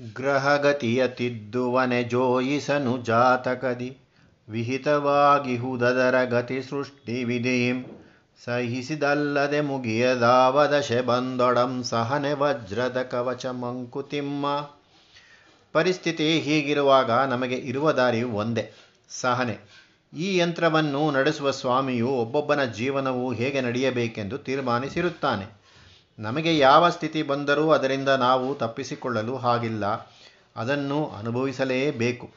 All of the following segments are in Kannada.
ಗ್ರಹಗತಿಯ ತಿದ್ದುವನೆ ಜೋಯಿಸನು ಜಾತಕದಿ. ವಿಹಿತವಾಗಿ ಹುದದರ ಗತಿ ಸೃಷ್ಟಿ ವಿಧಿಂ. ಸಹಿಸಿದಲ್ಲದೆ ಮುಗಿಯದಾವದಶೆ ಬಂದೊಡಂ ಸಹನೆ ವಜ್ರದ ಕವಚ ಮಂಕುತಿಮ್ಮ. ಪರಿಸ್ಥಿತಿ ಹೀಗಿರುವಾಗ ನಮಗೆ ಇರುವ ದಾರಿ ಒಂದೇ, ಸಹನೆ. ಈ ಯಂತ್ರವನ್ನು ನಡೆಸುವ ಸ್ವಾಮಿಯು ಒಬ್ಬೊಬ್ಬನ ಜೀವನವು ಹೇಗೆ ನಡೆಯಬೇಕೆಂದು ತೀರ್ಮಾನಿಸಿರುತ್ತಾನೆ. ನಮಗೆ ಯಾವ ಸ್ಥಿತಿ ಬಂದರೂ ಅದರಿಂದ ನಾವು ತಪ್ಪಿಸಿಕೊಳ್ಳಲು ಹಾಗಿಲ್ಲ. ಅದನ್ನು ಅನುಭವಿಸಲೇಬೇಕು,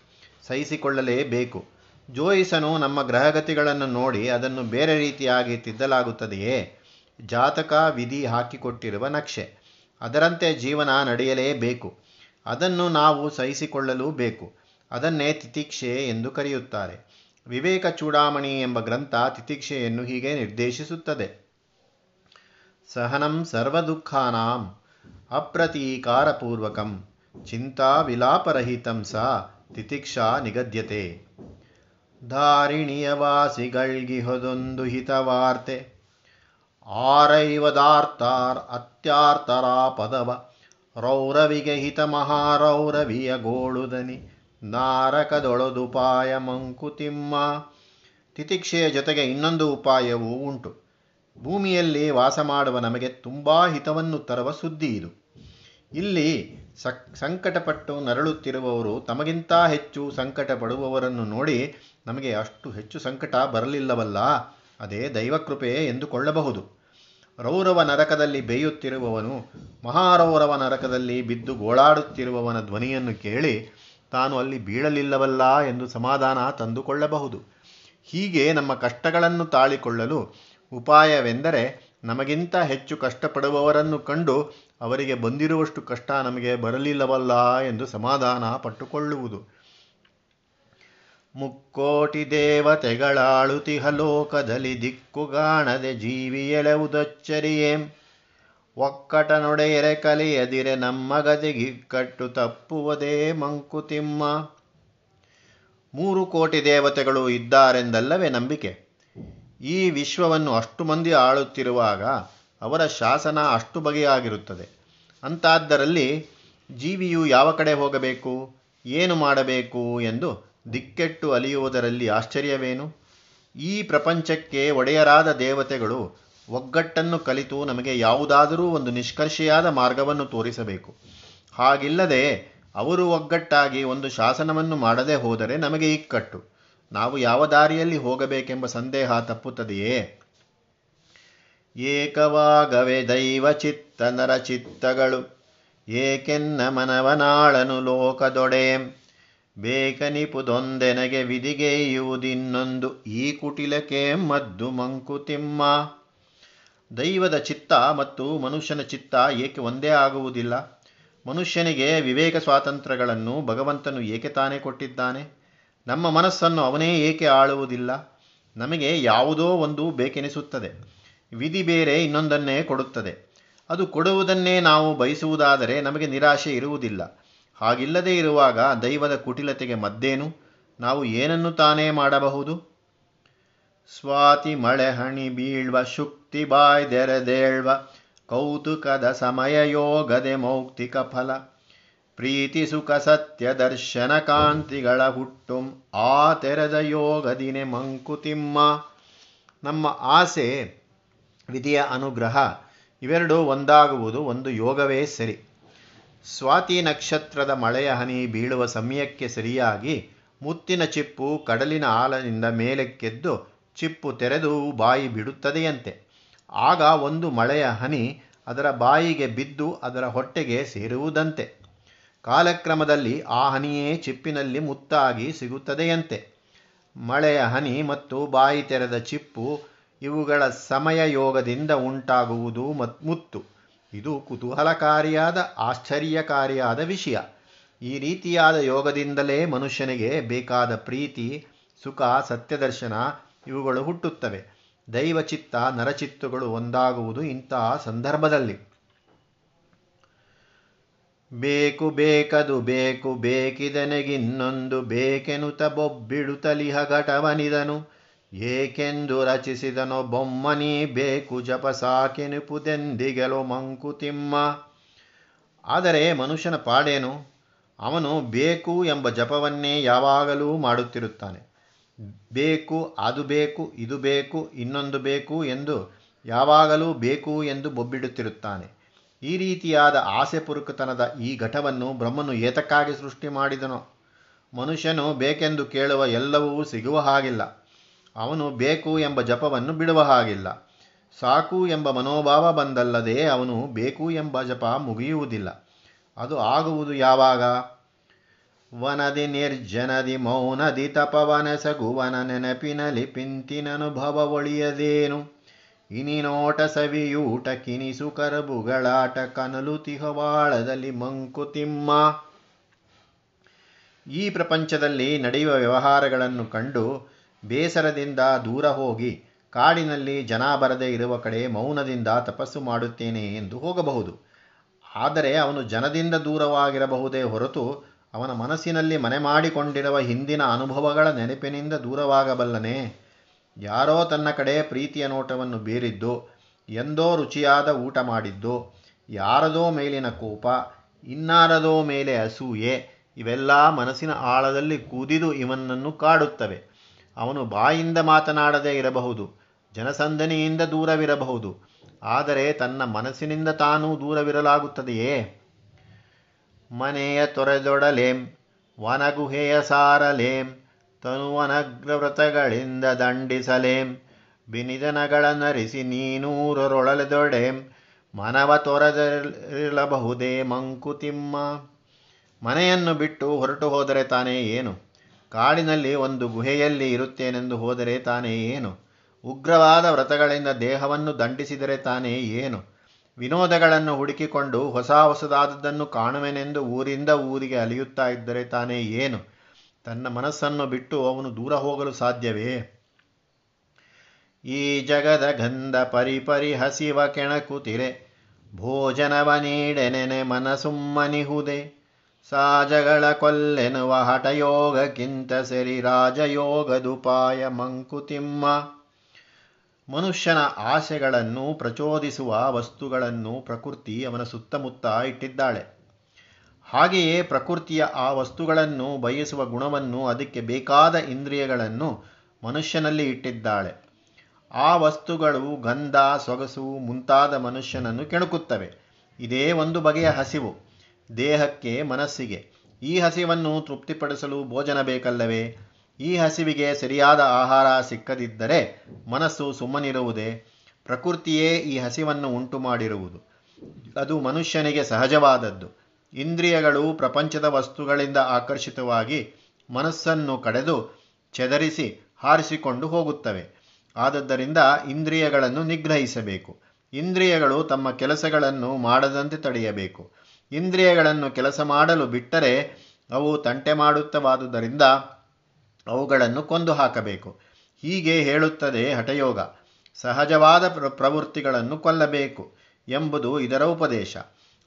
ಸಹಿಸಿಕೊಳ್ಳಲೇಬೇಕು. ಜೋಯಿಸನು ನಮ್ಮ ಗ್ರಹಗತಿಗಳನ್ನು ನೋಡಿ ಅದನ್ನು ಬೇರೆ ರೀತಿಯಾಗಿ ತಿದ್ದಲಾಗುತ್ತದೆಯೇ? ಜಾತಕ ವಿಧಿ ಹಾಕಿಕೊಟ್ಟಿರುವ ನಕ್ಷೆ. ಅದರಂತೆ ಜೀವನ ನಡೆಯಲೇಬೇಕು. ಅದನ್ನು ನಾವು ಸಹಿಸಿಕೊಳ್ಳಲೂ ಬೇಕು ಅದನ್ನೇ ತಿತಿಕ್ಷೆ ಎಂದು ಕರೆಯುತ್ತಾರೆ. ವಿವೇಕ ಚೂಡಾಮಣಿ ಎಂಬ ಗ್ರಂಥ ತಿತಿಕ್ಷೆಯನ್ನು ಹೀಗೆ ನಿರ್ದೇಶಿಸುತ್ತದೆ. ಸಹನಂ ಅಪ್ರತೀಕಾರಪೂರ್ವಕಂ ಚಿಂತಾ ವಿಲಾಪರಹಿತಂ ಸ ತಿತಿಕ್ಷಾ ನಿಗದ್ಯತೆ. ಧಾರಿಣಿಯ ವಾಸಿಗಳ್ಗಿಹೊದೊಂದು ಹಿತವಾರ್ತೆ. ಆರೈವದಾರ್ತಾರ್ ಅತ್ಯಾರ್ತರ ಪದವ ರೌರವಿಗೆ ಹಿತ ಮಹಾರೌರವಿಯ ಗೋಳುದನಿ. ನಾರಕದೊಳದುಪಾಯ ಮಂಕುತಿಮ್ಮ ತಿತಿಕ್ಷೆಯ ಜೊತೆಗೆ ಇನ್ನೊಂದು ಉಪಾಯವೂ ಉಂಟು. ಭೂಮಿಯಲ್ಲಿ ವಾಸ ಮಾಡುವ ನಮಗೆ ತುಂಬ ಹಿತವನ್ನು ತರುವ ಸುದ್ದಿ ಇದು. ಇಲ್ಲಿ ಸಕ್, ಸಂಕಟಪಟ್ಟು ನರಳುತ್ತಿರುವವರು ತಮಗಿಂತ ಹೆಚ್ಚು ಸಂಕಟ ಪಡುವವರನ್ನು ನೋಡಿ ನಮಗೆ ಅಷ್ಟು ಹೆಚ್ಚು ಸಂಕಟ ಬರಲಿಲ್ಲವಲ್ಲ. ಅದೇ ದೈವಕೃಪೆ ಎಂದುಕೊಳ್ಳಬಹುದು. ರೌರವ ನರಕದಲ್ಲಿ ಬೇಯುತ್ತಿರುವವನು, ಮಹಾರೌರವ ನರಕದಲ್ಲಿ ಬಿದ್ದು ಗೋಳಾಡುತ್ತಿರುವವನ ಧ್ವನಿಯನ್ನು ಕೇಳಿ ತಾನು ಅಲ್ಲಿ ಬೀಳಲಿಲ್ಲವಲ್ಲ ಎಂದು ಸಮಾಧಾನ ತಂದುಕೊಳ್ಳಬಹುದು. ಹೀಗೆ ನಮ್ಮ ಕಷ್ಟಗಳನ್ನು ತಾಳಿಕೊಳ್ಳಲು ಉಪಾಯವೆಂದರೆ ನಮಗಿಂತ ಹೆಚ್ಚು ಕಷ್ಟಪಡುವವರನ್ನು ಕಂಡು ಅವರಿಗೆ ಬಂದಿರುವಷ್ಟು ಕಷ್ಟ ನಮಗೆ ಬರಲಿಲ್ಲವಲ್ಲ ಎಂದು ಸಮಾಧಾನ ಪಟ್ಟುಕೊಳ್ಳುವುದು. ಮುಕ್ಕೋಟಿ ದೇವತೆಗಳಾಳುತಿಹ ಲೋಕದಲ್ಲಿ ದಿಕ್ಕುಗಾಣದೆ ಒಕ್ಕಟ ನೊಡೆಯರೆ ಕಲಿಯದಿರೆ ನಮ್ಮ ಗದೆಗಿಕ್ಕಟ್ಟು ತಪ್ಪುವುದೇ ಮಂಕುತಿಮ್ಮ. ಮೂರು ಕೋಟಿ ದೇವತೆಗಳು ಇದ್ದಾರೆಂದಲ್ಲವೇ ನಂಬಿಕೆ? ಈ ವಿಶ್ವವನ್ನು ಅಷ್ಟು ಮಂದಿ ಆಳುತ್ತಿರುವಾಗ ಅವರ ಶಾಸನ ಅಷ್ಟು ಬಗೆಯಾಗಿರುತ್ತದೆ. ಅಂತಾದ್ದರಲ್ಲಿ ಜೀವಿಯು ಯಾವ ಕಡೆ ಹೋಗಬೇಕು, ಏನು ಮಾಡಬೇಕು ಎಂದು ದಿಕ್ಕೆಟ್ಟು ಅಲಿಯುವುದರಲ್ಲಿ ಆಶ್ಚರ್ಯವೇನು? ಈ ಪ್ರಪಂಚಕ್ಕೆ ಒಡೆಯರಾದ ದೇವತೆಗಳು ಒಗ್ಗಟ್ಟನ್ನು ಕಲಿತು ನಮಗೆ ಯಾವುದಾದರೂ ಒಂದು ನಿಷ್ಕರ್ಷೆಯಾದ ಮಾರ್ಗವನ್ನು ತೋರಿಸಬೇಕು. ಹಾಗಿಲ್ಲದೆ ಅವರು ಒಗ್ಗಟ್ಟಾಗಿ ಒಂದು ಶಾಸನವನ್ನು ಮಾಡದೆ ಹೋದರೆ ನಮಗೆ ಇಕ್ಕಟ್ಟು. ನಾವು ಯಾವ ದಾರಿಯಲ್ಲಿ ಹೋಗಬೇಕೆಂಬ ಸಂದೇಹ ತಪ್ಪುತ್ತದೆಯೇ? ಏಕವಾಗವೆ ದೈವ ಚಿತ್ತ ನರ ಚಿತ್ತಗಳು, ಏಕೆನ್ನ ಮನವನಾಳನು ಲೋಕದೊಡೆ? ಬೇಕನಿಪುದೊಂದೆನಗೆ ವಿಧಿಗೆಯುವುದಿನ್ನೊಂದು, ಈ ಕುಟಿಲಕ್ಕೆ ಮದ್ದು ಮಂಕುತಿಮ್ಮ. ದೈವದ ಚಿತ್ತ ಮತ್ತು ಮನುಷ್ಯನ ಚಿತ್ತ ಏಕೆ ಒಂದೇ ಆಗುವುದಿಲ್ಲ? ಮನುಷ್ಯನಿಗೆ ವಿವೇಕ ಸ್ವಾತಂತ್ರ್ಯಗಳನ್ನು ಭಗವಂತನು ಏಕೆ ತಾನೇ ಕೊಟ್ಟಿದ್ದಾನೆ? ನಮ್ಮ ಮನಸ್ಸನ್ನು ಅವನೇ ಏಕೆ ಆಳುವುದಿಲ್ಲ? ನಮಗೆ ಯಾವುದೋ ಒಂದು ಬೇಕೆನಿಸುತ್ತದೆ. ವಿಧಿ ಬೇರೆ ಇನ್ನೊಂದನ್ನೇ ಕೊಡುತ್ತದೆ. ಅದು ಕೊಡುವುದನ್ನೇ ನಾವು ಬಯಸುವುದಾದರೆ ನಮಗೆ ನಿರಾಶೆ ಇರುವುದಿಲ್ಲ. ಹಾಗಿಲ್ಲದೆ ಇರುವಾಗ ದೈವದ ಕುಟಿಲತೆಗೆ ಮದ್ದೇನು? ನಾವು ಏನನ್ನು ತಾನೇ ಮಾಡಬಹುದು? ಸ್ವಾತಿ ಮಳೆ ಹಣಿ ಬೀಳ್ವ, ಶುಕ್ತಿ ಬಾಯ್ದೆರೆದೇಳ್ವ ಕೌತುಕದ ಸಮಯ ಯೋಗದೆ ಮೌಕ್ತಿಕ ಫಲ. ಪ್ರೀತಿ ಸುಖ ಸತ್ಯ ದರ್ಶನ ಕಾಂತಿಗಳ ಹುಟ್ಟುಂ, ಆ ತೆರೆದ ಯೋಗದಿನೆ ಮಂಕುತಿಮ್ಮ. ನಮ್ಮ ಆಸೆ, ವಿಧಿಯ ಅನುಗ್ರಹ, ಇವೆರಡೂ ಒಂದಾಗುವುದು, ಒಂದು ಯೋಗವೇ ಸರಿ. ಸ್ವಾತಿ ನಕ್ಷತ್ರದ ಮಳೆಯ ಹನಿ ಬೀಳುವ ಸಮಯಕ್ಕೆ ಸರಿಯಾಗಿ ಮುತ್ತಿನ ಚಿಪ್ಪು ಕಡಲಿನ ಆಲನಿಂದ ಮೇಲಕ್ಕೆದ್ದು ಚಿಪ್ಪು ತೆರೆದು ಬಾಯಿ ಬಿಡುತ್ತದೆಯಂತೆ. ಆಗ ಒಂದು ಮಳೆಯ ಹನಿ ಅದರ ಬಾಯಿಗೆ ಬಿದ್ದು ಅದರ ಹೊಟ್ಟೆಗೆ ಸೇರುವುದಂತೆ. ಕಾಲಕ್ರಮದಲ್ಲಿ ಆ ಹನಿಯೇ ಚಿಪ್ಪಿನಲ್ಲಿ ಮುತ್ತಾಗಿ ಸಿಗುತ್ತದೆಯಂತೆ. ಮಳೆಯ ಹನಿ ಮತ್ತು ಬಾಯಿ ತೆರೆದ ಚಿಪ್ಪು ಇವುಗಳ ಸಮಯ ಯೋಗದಿಂದ ಉಂಟಾಗುವುದು ಮುತ್ತು. ಇದು ಕುತೂಹಲಕಾರಿಯಾದ, ಆಶ್ಚರ್ಯಕಾರಿಯಾದ ವಿಷಯ. ಈ ರೀತಿಯಾದ ಯೋಗದಿಂದಲೇ ಮನುಷ್ಯನಿಗೆ ಬೇಕಾದ ಪ್ರೀತಿ, ಸುಖ, ಸತ್ಯದರ್ಶನ ಇವುಗಳು ಹುಟ್ಟುತ್ತವೆ. ದೈವಚಿತ್ತ, ನರಚಿತ್ತುಗಳು ಒಂದಾಗುವುದು ಇಂತಹ ಸಂದರ್ಭದಲ್ಲಿ. ಬೇಕು ಬೇಕದು ಬೇಕು ಬೇಕಿದನೆಗಿನ್ನೊಂದು ಬೇಕೆನುತ ಬೊಬ್ಬಿಡುತ್ತಲಿಹ ಘಟವನಿದನು. ಏಕೆಂದು ರಚಿಸಿದನೋ ಬೊಮ್ಮನಿ ಬೇಕು ಜಪ ಸಾಕೆನುಪುದೆಂದಿಗೆಲೋ ಮಂಕುತಿಮ್ಮ ಆದರೆ ಮನುಷ್ಯನ ಪಾಡೇನು? ಅವನು ಬೇಕು ಎಂಬ ಜಪವನ್ನೇ ಯಾವಾಗಲೂ ಮಾಡುತ್ತಿರುತ್ತಾನೆ. ಬೇಕು, ಅದು ಬೇಕು, ಇದು ಬೇಕು, ಇನ್ನೊಂದು ಬೇಕು ಎಂದು ಯಾವಾಗಲೂ ಬೇಕು ಎಂದು ಬೊಬ್ಬಿಡುತ್ತಿರುತ್ತಾನೆ. ಈ ರೀತಿಯಾದ ಆಸೆ ಪುರುಕತನದ ಈ ಘಟವನ್ನು ಬ್ರಹ್ಮನು ಏತಕ್ಕಾಗಿ ಸೃಷ್ಟಿ ಮಾಡಿದನು? ಮನುಷ್ಯನು ಬೇಕೆಂದು ಕೇಳುವ ಎಲ್ಲವೂ ಸಿಗುವ ಹಾಗಿಲ್ಲ. ಅವನು ಬೇಕು ಎಂಬ ಜಪವನ್ನು ಬಿಡುವ ಹಾಗಿಲ್ಲ. ಸಾಕು ಎಂಬ ಮನೋಭಾವ ಬಂದಲ್ಲದೆ ಅವನು ಬೇಕು ಎಂಬ ಜಪ ಮುಗಿಯುವುದಿಲ್ಲ. ಅದು ಆಗುವುದು ಯಾವಾಗ? ವನದಿ ನಿರ್ಜನದಿ ಮೌನದಿ ತಪವನಸಗುವನ ನೆನಪಿನಲಿ ಪಿಂತಿನನುಭವ ಒಳಿಯದೇನು? ಇನಿನೋಟ ಸವಿಯೂಟ ಕಿನಿಸು ಕರಬುಗಳಾಟ ಕನಲು ತಿಹವಾಳದಲ್ಲಿ ಮಂಕುತಿಮ್ಮ ಈ ಪ್ರಪಂಚದಲ್ಲಿ ನಡೆಯುವ ವ್ಯವಹಾರಗಳನ್ನು ಕಂಡು ಬೇಸರದಿಂದ ದೂರ ಹೋಗಿ ಕಾಡಿನಲ್ಲಿ ಜನ ಬರದೇ ಇರುವ ಕಡೆ ಮೌನದಿಂದ ತಪಸ್ಸು ಮಾಡುತ್ತೇನೆ ಎಂದು ಹೋಗಬಹುದು. ಆದರೆ ಅವನು ಜನದಿಂದ ದೂರವಾಗಿರಬಹುದೇ ಹೊರತು ಅವನ ಮನಸ್ಸಿನಲ್ಲಿ ಮನೆ ಮಾಡಿಕೊಂಡಿರುವ ಹಿಂದಿನ ಅನುಭವಗಳ ನೆನಪಿನಿಂದ ದೂರವಾಗಬಲ್ಲನೆ. ಯಾರೋ ತನ್ನ ಕಡೆ ಪ್ರೀತಿಯ ನೋಟವನ್ನು ಬೀರಿದ್ದು, ಎಂದೋ ರುಚಿಯಾದ ಊಟ ಮಾಡಿದ್ದು, ಯಾರದೋ ಮೇಲಿನ ಕೋಪ, ಇನ್ನಾರದೋ ಮೇಲೆ ಅಸೂಯೆ, ಇವೆಲ್ಲ ಮನಸ್ಸಿನ ಆಳದಲ್ಲಿ ಕುದಿದು ಇವನನ್ನು ಕಾಡುತ್ತವೆ. ಅವನು ಬಾಯಿಂದ ಮಾತನಾಡದೇ ಇರಬಹುದು, ಜನಸಂದಣಿಯಿಂದ ದೂರವಿರಬಹುದು, ಆದರೆ ತನ್ನ ಮನಸ್ಸಿನಿಂದ ತಾನೂ ದೂರವಿರಲಾಗುತ್ತದೆಯೇ? ಮನೆಯ ತೊರೆದೊಡಲೇಂ, ವನಗುಹೆಯ ಸಾರಲೇಂ ತನುವನಗ್ರವ್ರತಗಳಿಂದ ದಂಡಿಸಲೇಂ. ಬಿನಿದನಗಳ ನರಿಸಿ ನೀನೂರರೊಳಲೆದೊಡೆಂ. ಮನವ ತೊರೆದಿರಲಬಹುದೇ ಮಂಕುತಿಮ್ಮ. ಮನೆಯನ್ನು ಬಿಟ್ಟು ಹೊರಟು ಹೋದರೆ ತಾನೇ ಏನು? ಕಾಡಿನಲ್ಲಿ ಒಂದು ಗುಹೆಯಲ್ಲಿ ಇರುತ್ತೇನೆಂದು ಹೋದರೆ ತಾನೇ ಏನು? ಉಗ್ರವಾದ ವ್ರತಗಳಿಂದ ದೇಹವನ್ನು ದಂಡಿಸಿದರೆ ತಾನೇ ಏನು? ವಿನೋದಗಳನ್ನು ಹುಡುಕಿಕೊಂಡು ಹೊಸ ಹೊಸದಾದದ್ದನ್ನು ಕಾಣುವೆನೆಂದು ಊರಿಂದ ಊರಿಗೆ ಅಲಿಯುತ್ತಾ ಇದ್ದರೆ ತಾನೇ ಏನು? ತನ್ನ ಮನಸ್ಸನ್ನು ಬಿಟ್ಟು ಅವನು ದೂರ ಹೋಗಲು ಸಾಧ್ಯವೇ? ಈ ಜಗದ ಗಂಧ ಪರಿಪರಿ ಹಸಿವ ಕೆಣಕುತಿರೆ ಭೋಜನವ ನೀಡೆನೆನೆ ಮನಸುಮ್ಮನಿಹುದೆ. ಸಾಜಗಳ ಕೊಲ್ಲೆನುವ ಹಠಯೋಗಕ್ಕಿಂತ ಸರಿ ರಾಜಯೋಗದುಪಾಯ ಮಂಕುತಿಮ್ಮ. ಮನುಷ್ಯನ ಆಸೆಗಳನ್ನು ಪ್ರಚೋದಿಸುವ ವಸ್ತುಗಳನ್ನು ಪ್ರಕೃತಿ ಅವನ ಸುತ್ತಮುತ್ತ ಇಟ್ಟಿದ್ದಾಳೆ. ಹಾಗೆಯೇ ಪ್ರಕೃತಿಯ ಆ ವಸ್ತುಗಳನ್ನು ಬಯಸುವ ಗುಣವನ್ನು ಅದಕ್ಕೆ ಬೇಕಾದ ಇಂದ್ರಿಯಗಳನ್ನು ಮನುಷ್ಯನಲ್ಲಿ ಇಟ್ಟಿದ್ದಾಳೆ. ಆ ವಸ್ತುಗಳು ಗಂಧ, ಸೊಗಸು ಮುಂತಾದ ಮನುಷ್ಯನನ್ನು ಕೆಣಕುತ್ತವೆ. ಇದೇ ಒಂದು ಬಗೆಯ ಹಸಿವು, ದೇಹಕ್ಕೆ ಮನಸ್ಸಿಗೆ. ಈ ಹಸಿವನ್ನು ತೃಪ್ತಿಪಡಿಸಲು ಭೋಜನ ಬೇಕಲ್ಲವೇ? ಈ ಹಸಿವಿಗೆ ಸರಿಯಾದ ಆಹಾರ ಸಿಕ್ಕದಿದ್ದರೆ ಮನಸ್ಸು ಸುಮ್ಮನಿರುವುದೇ? ಪ್ರಕೃತಿಯೇ ಈ ಹಸಿವನ್ನು ಉಂಟು ಮಾಡಿರುವುದು ಅದು ಮನುಷ್ಯನಿಗೆ ಸಹಜವಾದದ್ದು. ಇಂದ್ರಿಯಗಳು ಪ್ರಪಂಚದ ವಸ್ತುಗಳಿಂದ ಆಕರ್ಷಿತವಾಗಿ ಮನಸ್ಸನ್ನು ಕಡೆದು ಚೆದರಿಸಿ ಹಾರಿಸಿಕೊಂಡು ಹೋಗುತ್ತವೆ. ಆದದ್ದರಿಂದ ಇಂದ್ರಿಯಗಳನ್ನು ನಿಗ್ರಹಿಸಬೇಕು. ಇಂದ್ರಿಯಗಳು ತಮ್ಮ ಕೆಲಸಗಳನ್ನು ಮಾಡದಂತೆ ತಡೆಯಬೇಕು. ಇಂದ್ರಿಯಗಳನ್ನು ಕೆಲಸ ಮಾಡಲು ಬಿಟ್ಟರೆ ಅವು ತಂಟೆ ಮಾಡುತ್ತವಾದುದರಿಂದ ಅವುಗಳನ್ನು ಕೊಂದು ಹಾಕಬೇಕು. ಹೀಗೆ ಹೇಳುತ್ತದೆ ಹಠಯೋಗ. ಸಹಜವಾದ ಪ್ರ, ಪ್ರವೃತ್ತಿಗಳನ್ನು ಕೊಲ್ಲಬೇಕು ಎಂಬುದು ಇದರ ಉಪದೇಶ.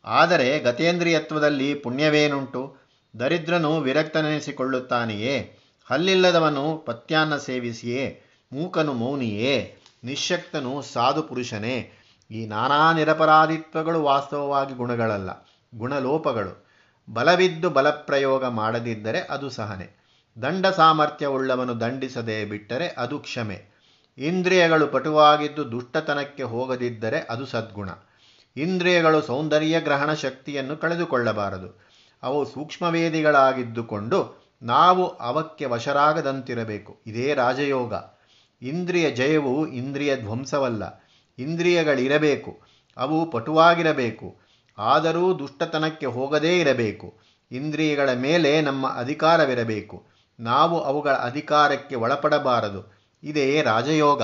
ಆದರೆ ಗತೇಂದ್ರಿಯತ್ವದಲ್ಲಿ ಪುಣ್ಯವೇನುಂಟು? ದರಿದ್ರನು ವಿರಕ್ತನೆನಿಸಿಕೊಳ್ಳುತ್ತಾನೆಯೇ? ಹಲ್ಲಿಲ್ಲದವನು ಪತ್ಯಾನ್ನ ಸೇವಿಸಿಯೇ? ಮೂಕನು ಮೌನಿಯೇ? ನಿಶಕ್ತನು ಸಾಧು ಪುರುಷನೇ? ಈ ನಾನಾ ನಿರಪರಾಧಿತ್ವಗಳು ವಾಸ್ತವವಾಗಿ ಗುಣಗಳಲ್ಲ, ಗುಣಲೋಪಗಳು. ಬಲವಿದ್ದು ಬಲಪ್ರಯೋಗ ಮಾಡದಿದ್ದರೆ ಅದು ಸಹನೆ. ದಂಡ ಸಾಮರ್ಥ್ಯವುಳ್ಳವನು ದಂಡಿಸದೆ ಬಿಟ್ಟರೆ ಅದು ಕ್ಷಮೆ. ಇಂದ್ರಿಯಗಳು ಪಟುವಾಗಿದ್ದು ದುಷ್ಟತನಕ್ಕೆ ಹೋಗದಿದ್ದರೆ ಅದು ಸದ್ಗುಣ. ಇಂದ್ರಿಯಗಳು ಸೌಂದರ್ಯ ಗ್ರಹಣ ಶಕ್ತಿಯನ್ನು ಕಳೆದುಕೊಳ್ಳಬಾರದು. ಅವು ಸೂಕ್ಷ್ಮವೇದಿಗಳಾಗಿದ್ದುಕೊಂಡು ನಾವು ಅವಕ್ಕೆ ವಶರಾಗದಂತಿರಬೇಕು. ಇದೇ ರಾಜಯೋಗ. ಇಂದ್ರಿಯ ಜಯವು ಇಂದ್ರಿಯ ಧ್ವಂಸವಲ್ಲ. ಇಂದ್ರಿಯಗಳಿರಬೇಕು. ಅವು ಪಟುವಾಗಿರಬೇಕು. ಆದರೂ ದುಷ್ಟತನಕ್ಕೆ ಹೋಗದೇ ಇರಬೇಕು. ಇಂದ್ರಿಯಗಳ ಮೇಲೆ ನಮ್ಮ ಅಧಿಕಾರವಿರಬೇಕು. ನಾವು ಅವುಗಳ ಅಧಿಕಾರಕ್ಕೆ ಒಳಪಡಬಾರದು. ಇದೇ ರಾಜಯೋಗ.